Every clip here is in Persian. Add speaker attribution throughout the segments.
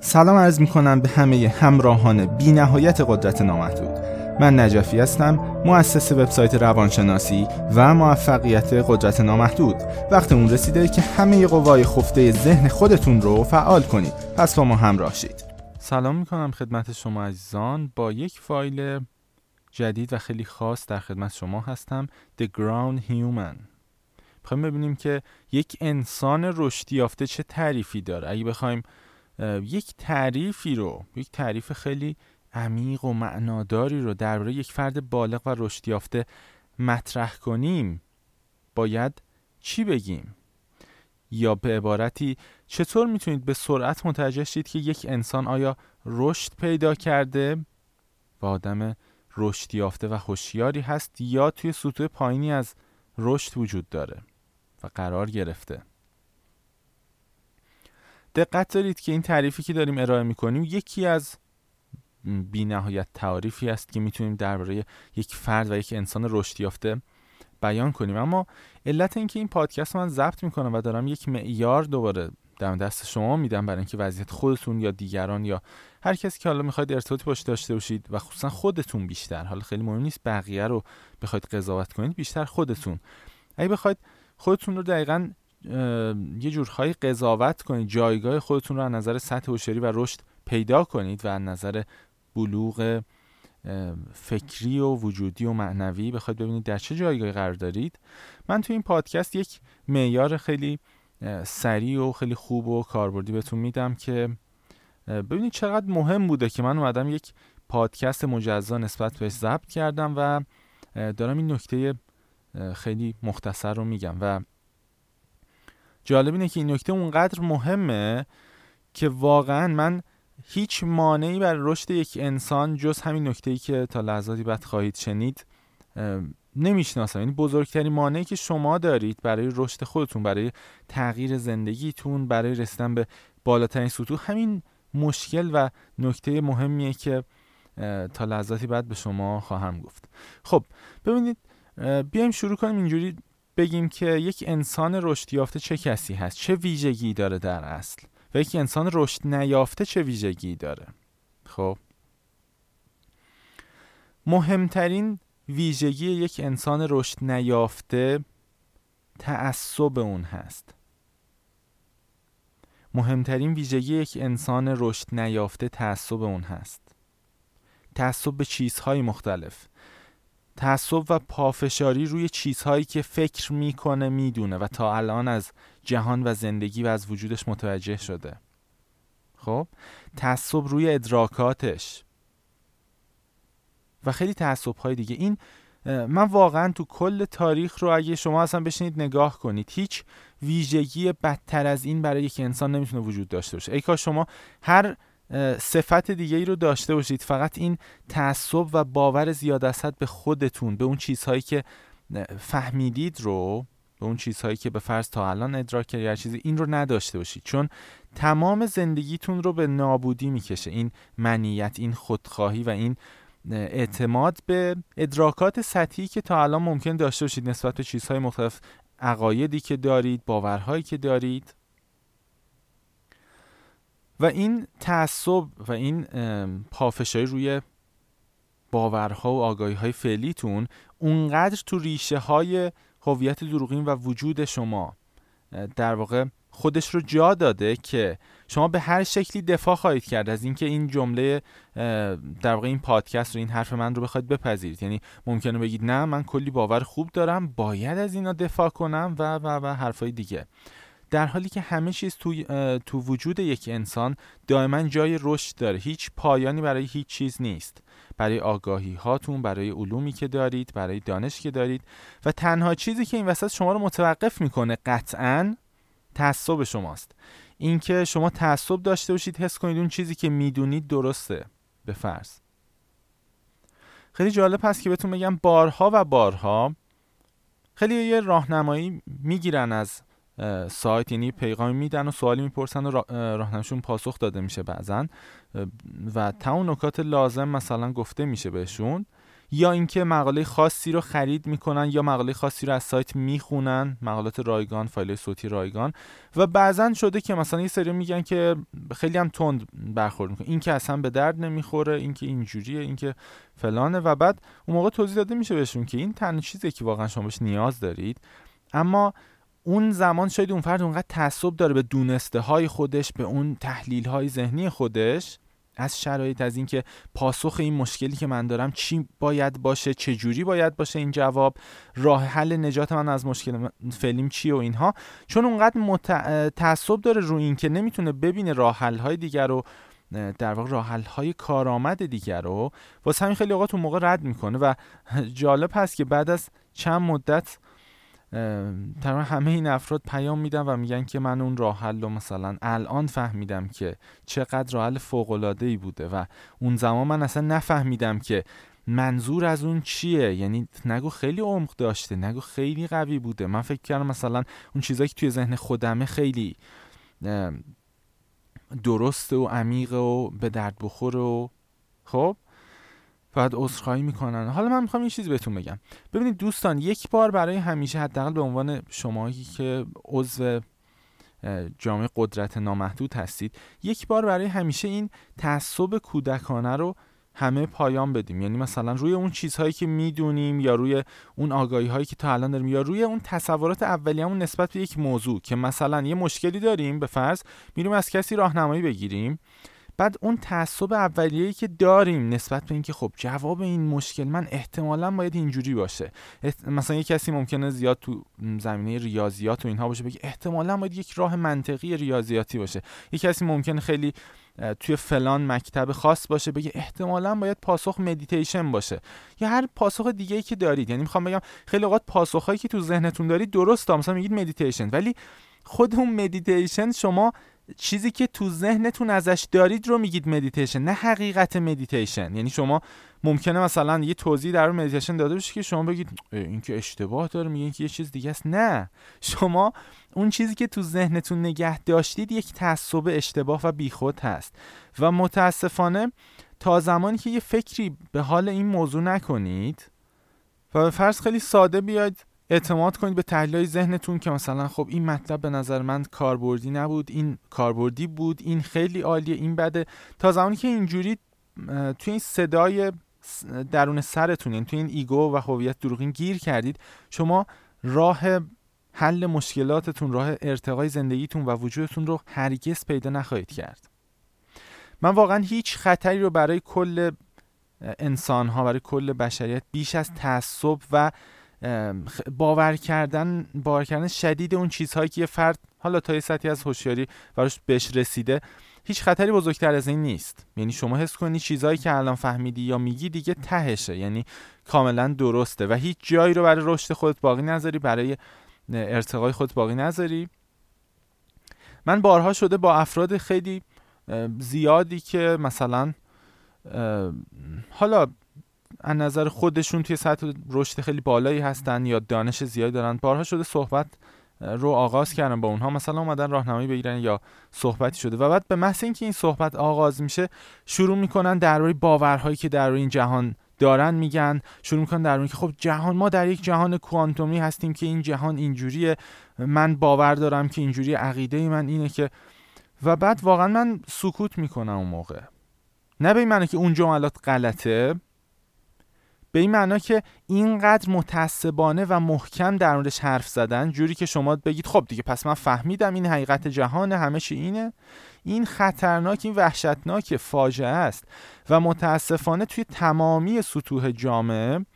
Speaker 1: سلام عرض می کنم به همه همراهان بی نهایت قدرت نامحدود. من نجفی هستم مؤسس وبسایت روانشناسی و موفقیت قدرت نامحدود. وقت اون رسیده که همه قوای خفته ذهن خودتون رو فعال کنید. پس با ما همراه شید. سلام می کنم خدمت شما عزیزان. با یک فایل جدید و خیلی خاص در خدمت شما هستم The Ground Human. می‌خوایم ببینیم که یک انسان رشدی یافته چه تعریفی داره. اگه بخوایم یک تعریفی رو یک تعریف خیلی عمیق و معناداری رو درباره یک فرد بالغ و رشد یافته مطرح کنیم. باید چی بگیم؟ یا به عبارتی چطور می‌تونید به سرعت متوجه شید که یک انسان آیا رشد پیدا کرده و آدم رشد یافته و هوشیاری هست یا توی سطوح پایینی از رشد وجود داره و قرار گرفته؟ دقت دارید که این تعریفی که داریم ارائه می‌کنیم یکی از بی نهایت تعریفی است که می‌تونیم درباره یک فرد و یک انسان رشد یافته بیان کنیم. اما علت اینکه این پادکست من ضبط می‌کنم و دارم یک معیار دوباره در دست شما میدم برای اینکه وضعیت خودتون یا دیگران یا هر کسی که حالا می‌خواید ارتباطی باش داشته باشید و خصوصا خودتون بیشتر حالا خیلی مهم نیست بقیه رو بخواید قضاوت کنید بیشتر خودتون. اگه بخواید خودتون رو دقیقا یه جورهایی قضاوت کنید جایگاه خودتون رو از نظر سطح هوشیاری و رشد پیدا کنید و از نظر بلوغ فکری و وجودی و معنوی بخواید ببینید در چه جایگاهی قرار دارید. من تو این پادکست یک معیار خیلی سریع و خیلی خوب و کاربردی بهتون میدم که ببینید چقدر مهم بوده که من اومدم یک پادکست مجزا نسبت بهش ضبط کردم و دارم این نکته خیلی مختصر رو میگم و جالب اینه که این نکته اونقدر مهمه که واقعا من هیچ مانعی بر رشد یک انسان جز همین نکته ای که تا لحظاتی بعد خواهید شنید نمی‌شناسم. یعنی بزرگترین مانعی که شما دارید برای رشد خودتون برای تغییر زندگیتون برای رسیدن به بالاترین سطوح همین مشکل و نکته مهمیه که تا لحظاتی بعد به شما خواهم گفت. خب ببینید بیایم شروع کنیم اینجوری بگیم که یک انسان رشد یافته چه کسی هست؟ چه ویژگی داره در اصل؟ و یک انسان رشد نیافته چه ویژگی داره؟ خب. مهمترین ویژگی یک انسان رشد نیافته تعصب اون هست. مهمترین ویژگی یک انسان رشد نیافته تعصب اون هست. تعصب به چیزهای مختلف. تعصب و پافشاری روی چیزهایی که فکر می‌کنه می‌دونه و تا الان از جهان و زندگی و از وجودش متوجه شده. خب؟ تعصب روی ادراکاتش. و خیلی تعصب های دیگه. این من واقعا تو کل تاریخ رو اگه شما اصلا بشینید نگاه کنید هیچ ویژگی بدتر از این برای یک انسان نمی‌تونه وجود داشته باشه. ای کاش شما هر صفت دیگه ای رو داشته باشید. فقط این تعصب و باور زیاد به خودتون به اون چیزهایی که فهمیدید رو به اون چیزهایی که به فرض تا الان ادراک کردید هر چیزی این رو نداشته باشید. چون تمام زندگیتون رو به نابودی می‌کشه. این منیت این خودخواهی و این اعتماد به ادراکات سطحی که تا الان ممکن داشته باشید نسبت به چیزهای مختلف عقایدی که دارید باورهایی که دارید. و این تعصب و این پافشاری روی باورها و آگاهی های فعلیتون اونقدر تو ریشه های هویت دروغین و وجود شما در واقع خودش رو جا داده که شما به هر شکلی دفاع خواهید کرد از اینکه این جمله در واقع این پادکست رو این حرف من رو بخواید بپذیرید. یعنی ممکنه بگید نه من کلی باور خوب دارم باید از اینا دفاع کنم و و و حرفای دیگه. در حالی که همه چیز تو, تو وجود یک انسان دائما جای رشد داره. هیچ پایانی برای هیچ چیز نیست. برای آگاهی هاتون برای علومی که دارید برای دانش که دارید. و تنها چیزی که این وسط شما رو متوقف می‌کنه قطعا تعصب شماست. اینکه شما تعصب داشته باشید حس کنید اون چیزی که می‌دونید درسته. به فرض. خیلی جالب هست که بهتون بگم بارها و بارها خیلی یه راهنمایی می‌گیرن از سایت یعنی پیغامی میدن و سوالی می‌پرسن و راهنمایشون پاسخ داده میشه بعضا. و تمام نکات لازم مثلا گفته میشه بهشون. یا اینکه مقاله خاصی رو خرید می‌کنن یا مقاله خاصی رو از سایت می‌خونن مقالات رایگان فایل صوتی رایگان. و بعضا شده که مثلا یه سری میگن که خیلی هم تند برخورد می‌کنه. این که اصلا به درد نمی‌خوره این که اینجوریه این که فلانه. و بعد اون موقع توضیح داده میشه بهشون که این تنها چیزی که واقعا شما بهش نیاز دارید. اما اون زمان شاید اون فرد اونقدر تعصب داره به دونسته های خودش به اون تحلیل های ذهنی خودش. از شرایط از اینکه پاسخ این مشکلی که من دارم چی باید باشه چه جوری باید باشه این جواب راه حل نجات من از مشکل فعلیم چیه و اینها. چون اونقدر مت... تعصب داره رو این که نمی‌تونه ببینه راه حل های دیگر رو در واقع راه حل های کارآمد دیگر رو واسه همین خیلی اوقات اون موقع رد می‌کنه و جالب هست که بعد از چند مدت تقریبا همه این افراد پیام میدن و میگن که من اون راه حل رو مثلا الان فهمیدم که چقدر راه حل فوق العاده ای بوده و اون زمان من اصلا نفهمیدم که منظور از اون چیه. یعنی نگو خیلی عمق داشته نگو خیلی قوی بوده. من فکر کردم مثلا اون چیزایی که توی ذهن خودمه خیلی درسته و عمیقه و به درد بخوره و خب؟ بعد عذرخواهی می‌کنن. حالا من می‌خوام یه چیزی بهتون بگم. ببینید دوستان یک بار برای همیشه حداقل به عنوان شمایی که عضو جامعه قدرت نامحدود هستید یک بار برای همیشه این تعصب کودکانه رو همه پایان بدیم. یعنی مثلا روی اون چیزهایی که می‌دونیم یا روی اون آگاهی هایی که تا الان داریم یا روی اون تصورات اولیه‌مون نسبت به یک موضوع که مثلا یه مشکلی داریم به فرض میریم از کسی راهنمایی بگیریم. بعد اون تعصب اولیه‌ای که داریم نسبت به اینکه خب جواب این مشکل من احتمالا باید اینجوری باشه. مثلا یه کسی ممکنه زیاد تو زمینه ریاضیات و اینها باشه بگه احتمالا باید یک راه منطقی ریاضیاتی باشه. یه کسی ممکنه خیلی توی فلان مکتب خاص باشه بگه احتمالا باید پاسخ مدیتیشن باشه. یا هر پاسخ دیگه ای که دارید. یعنی می‌خوام بگم خیلی اوقات پاسخهایی که تو ذهنتون دارید درسته. مثلا میگید مدیتیشن ولی خود اون مدیتیشن شما چیزی که تو ذهنتون ازش دارید رو میگید مدیتیشن نه حقیقت مدیتیشن یعنی شما ممکنه مثلا یه توضیح در مدیتیشن داده باشه که شما بگید این که اشتباه داره میگه که یه چیز دیگه است. نه. شما اون چیزی که تو ذهنتون نگه داشتید یک تعصب اشتباه و بیخود هست. و متاسفانه تا زمانی که یه فکری به حال این موضوع نکنید و به فرض خیلی ساده بیاید اعتماد کنید به تحلیل ذهنتون که مثلا خب این مطلب به نظر من کاربردی نبود این کاربردی بود این خیلی عالیه این بده. تا زمانی که اینجوری توی این صدای درون سرتون یعنی توی این ایگو و هویت دروغین گیر کردید شما راه حل مشکلاتتون راه ارتقای زندگیتون و وجودتون رو هرگز پیدا نخواهید کرد. من واقعا هیچ خطری رو برای کل انسان ها برای کل بشریت بیش از تعصب و باور کردن باور کردن شدید اون چیزهایی که یه فرد حالا تا یه سطحی از هوشیاری براش بهش رسیده هیچ خطری بزرگتر از این نیست. یعنی شما حس کنی چیزهایی که الان فهمیدی یا میگی دیگه تهشه یعنی کاملا درسته و هیچ جایی رو برای رشد خودت باقی نذاری برای ارتقای خودت باقی نذاری. من بارها شده با افراد خیلی زیادی که مثلا حالا از نظر خودشون توی سطح رشد خیلی بالایی هستن یا دانش زیادی دارن. بارها شده صحبت رو آغاز کردن با اونها. مثلا اومدن راهنمایی بگیرن یا صحبتی شده. و بعد به محض اینکه این صحبت آغاز میشه شروع می‌کنن درباره باورهایی که در این جهان دارن میگن. شروع می‌کنن در که خب جهان ما در یک جهان کوانتومی هستیم که این جهان اینجوریه. من باور دارم که اینجوری عقیده من اینه که و بعد واقعا من سکوت می‌کنم اون موقع. نه به این که اون جملات غلطه. به این معنا که اینقدر متعصبانه و محکم در موردش حرف زدن جوری که شما بگید خب دیگه پس من فهمیدم این حقیقت جهان همه چی اینه. این خطرناک این وحشتناک فاجعه است و متاسفانه توی تمامی سطوح جامعه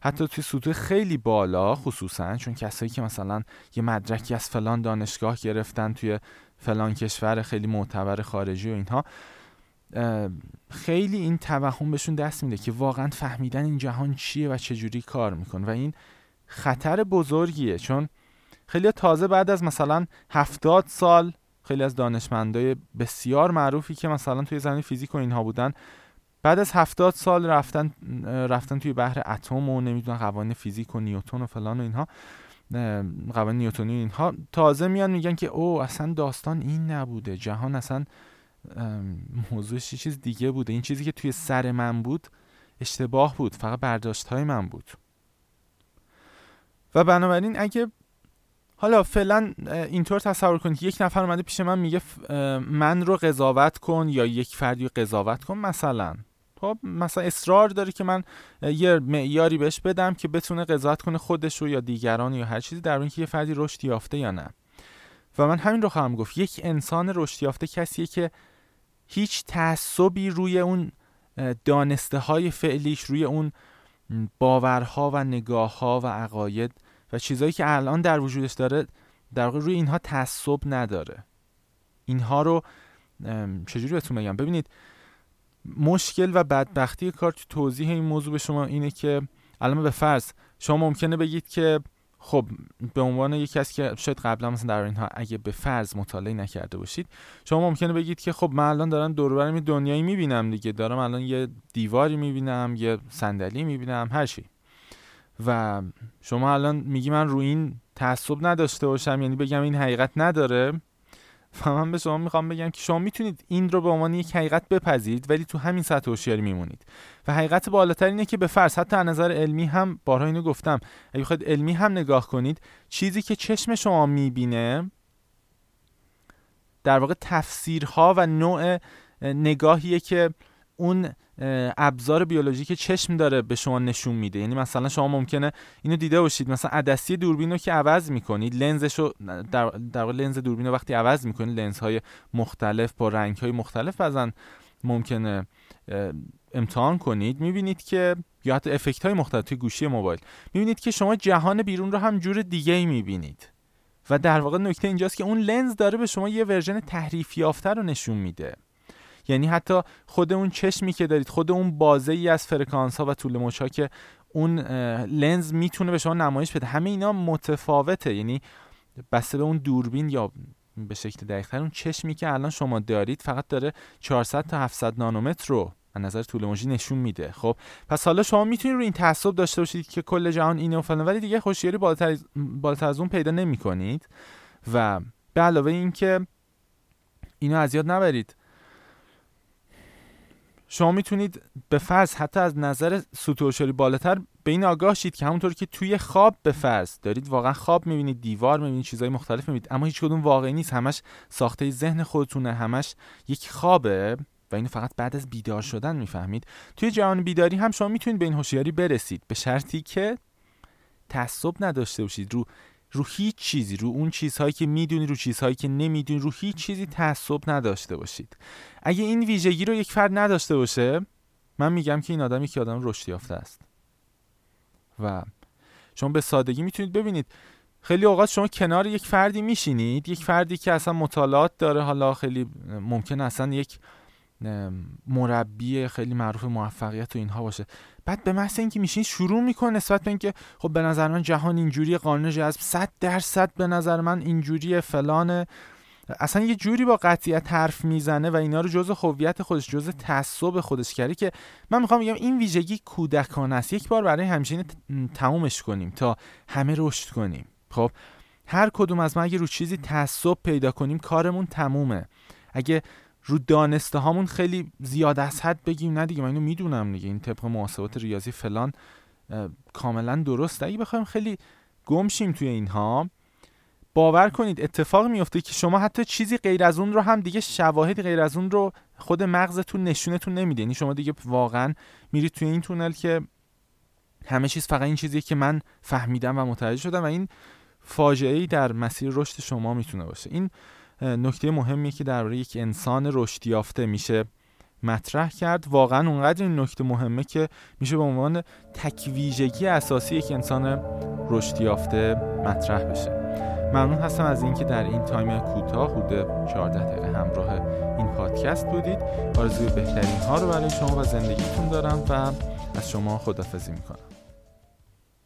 Speaker 1: حتی توی سطوح خیلی بالا خصوصا چون کسایی که مثلا یه مدرکی از فلان دانشگاه گرفتن توی فلان کشور خیلی معتبر خارجی و اینها خیلی این توهم بهشون دست میده که واقعا فهمیدن این جهان چیه و چجوری کار می‌کنه و این خطر بزرگیه چون خیلی تازه بعد از مثلا هفتاد سال خیلی از دانشمندای بسیار معروفی که مثلا توی زمین فیزیک و اینها بودن بعد از هفتاد سال رفتن رفتن توی بحر اتم و نمی‌دونن قوانین فیزیک و نیوتون و فلان و اینها قوانین نیوتونی اینها تازه میان میگن که او اصلا داستان این نبوده. جهان اصلا موضوعش یه چیز دیگه بوده. این چیزی که توی سر من بود اشتباه بود. فقط برداشت های من بود. و بنابراین اگه حالا فعلا اینطور تصور کنید یک نفر اومده پیش من میگه من رو قضاوت کن یا یک فردی رو قضاوت کن مثلا. خب مثلا اصرار داره که من یه معیاری بهش بدم که بتونه قضاوت کنه خودش رو یا دیگران یا هر چیزی در اینکه یه فردی رشد یافته یا نه. و من همین رو خواهم گفت. یک انسان رشد یافته کسیه که هیچ تعصبی روی اون دانسته های فعلیش روی اون باورها و نگاه ها و عقاید و چیزهایی که الان در وجودش داره در واقع روی اینها تعصب نداره. اینها رو چجوری بهتون بگم؟ ببینید مشکل و بدبختی کار تو توضیح این موضوع به شما اینه که الان به فرض شما ممکنه بگید که خب به عنوان یکی از که شاید قبلا مثلا در اینها اگه به فرض مطالعه نکرده باشید شما ممکنه بگید که خب من الان دارم دور برم دنیایی می‌بینم دیگه. دارم الان یه دیواری می‌بینم یه صندلی می‌بینم هر چی. و شما الان میگی من رو این تعصب نداشته باشم یعنی بگم این حقیقت نداره. و من به شما می‌خوام بگم که شما می‌تونید این رو به عنوان یک حقیقت بپذیرید ولی تو همین سطح هوشیاری میمونید. و حقیقت بالاتر اینه که به فرض حتی از نظر علمی هم بارها اینو گفتم اگه بخواید علمی هم نگاه کنید چیزی که چشم شما می‌بینه در واقع تفسیرها و نوع نگاهیه که اون ابزار بیولوژیک چشم داره به شما نشون میده. یعنی مثلا شما ممکنه اینو دیده باشید. مثلا عدسی دوربین رو که عوض می‌کنید لنزش رو در, در لنز دوربین وقتی عوض می‌کنید لنز های مختلف با رنگ های مختلف بزن ممکنه امتحان کنید. می‌بینید که یا حتی effect های مختلف توی گوشی موبایل. می‌بینید که شما جهان بیرون رو هم جور دیگه ای می‌بینید. و در واقع نکته اینجاست که اون لنز داره به شما یه version تحریف یافته رو نشون میده. یعنی حتی خود اون چشمی که دارید خود اون بازه ای از فرکانس ها و طول موج که اون لنز می‌تونه به شما نمایش بده. همه اینا متفاوته. یعنی بسته به اون دوربین یا به شکل دقیقتر اون چشمی که الان شما دارید فقط داره 400 تا 700 نانومتر رو از نظر طول موجی نشون میده. خب پس حالا شما می‌تونید رو این تعصب داشته باشید که کل جهان اینه و فلان ولی دیگه هوشیاری بالاتر بالاتر از اون پیدا نمی کنید و به علاوه اینکه اینو از یاد نبرید. شما می‌تونید به فرض حتی از نظر سوتوشاری بالاتر به این آگاه شید که همونطور که توی خواب به فرض دارید واقعا خواب می‌بینید دیوار می‌بینید چیزهای مختلف می‌بینید اما هیچ کدوم واقعی نیست. همش ساخته ذهن خودتونه همش یک خوابه و اینو فقط بعد از بیدار شدن می‌فهمید. توی جهان بیداری هم شما می‌تونید به این هوشیاری برسید به شرطی که تعصب نداشته باشید رو رو هیچ چیزی رو اون چیزهایی که می‌دونی رو چیزهایی که نمی‌دونی رو هیچ چیزی تعصب نداشته باشید. اگه این ویژگی رو یک فرد نداشته باشه من میگم که این آدم که آدم رشد یافته است. و شما به سادگی می‌تونید ببینید. خیلی اوقات شما کنار یک فردی میشینید یک فردی که اصلا مطالعات داره حالا خیلی ممکن اصلا یک مربی خیلی معروف موفقیت و اینها باشه. بعد به محض اینکه میشین شروع می‌کنه نسبت به اینکه خب به نظر من جهان اینجوری قانون جذب 100 درصد به نظر من اینجوری فلان. اصلا یه جوری با قطعیت حرف می‌زنه و اینا رو جز هویت خودش جز تعصب خودش کرده که من می‌خوام بگم این ویژگی کودکانه است. یک بار برای همیشه تمومش کنیم تا همه رشد کنیم. خب هر کدوم از ما اگه رو چیزی تعصب پیدا کنیم کارمون تمومه. اگه رو دانسته هامون خیلی زیاد از حد بگیم نه دیگه. من اینو می‌دونم دیگه. این طبق محاسبات ریاضی فلان کاملا درسته اگه بخوایم خیلی گمشیم توی اینها باور کنید اتفاق میفته که شما حتی چیزی غیر از اون رو هم دیگه شواهد غیر از اون رو خود مغزتون نشونتون نمیده یعنی شما دیگه واقعا میرید توی این تونل که همه چیز فقط این چیزیه که من فهمیدم و متوجه شدم و این فاجعه ای در مسیر رشد شما می‌تونه باشه. این نکته مهمی که درباره یک انسان رشد یافته میشه. مطرح کرد. واقعا اونقدر این نکته مهمه که میشه به عنوان تکویژگی اساسی یک انسان رشد یافته مطرح بشه. ممنون هستم از اینکه در این تایم کوتاه حدود 14 دقیقه همراه این پادکست بودید. آرزوی بهترین ها رو برای شما و زندگیتون دارم و از شما خدافزی می‌کنم.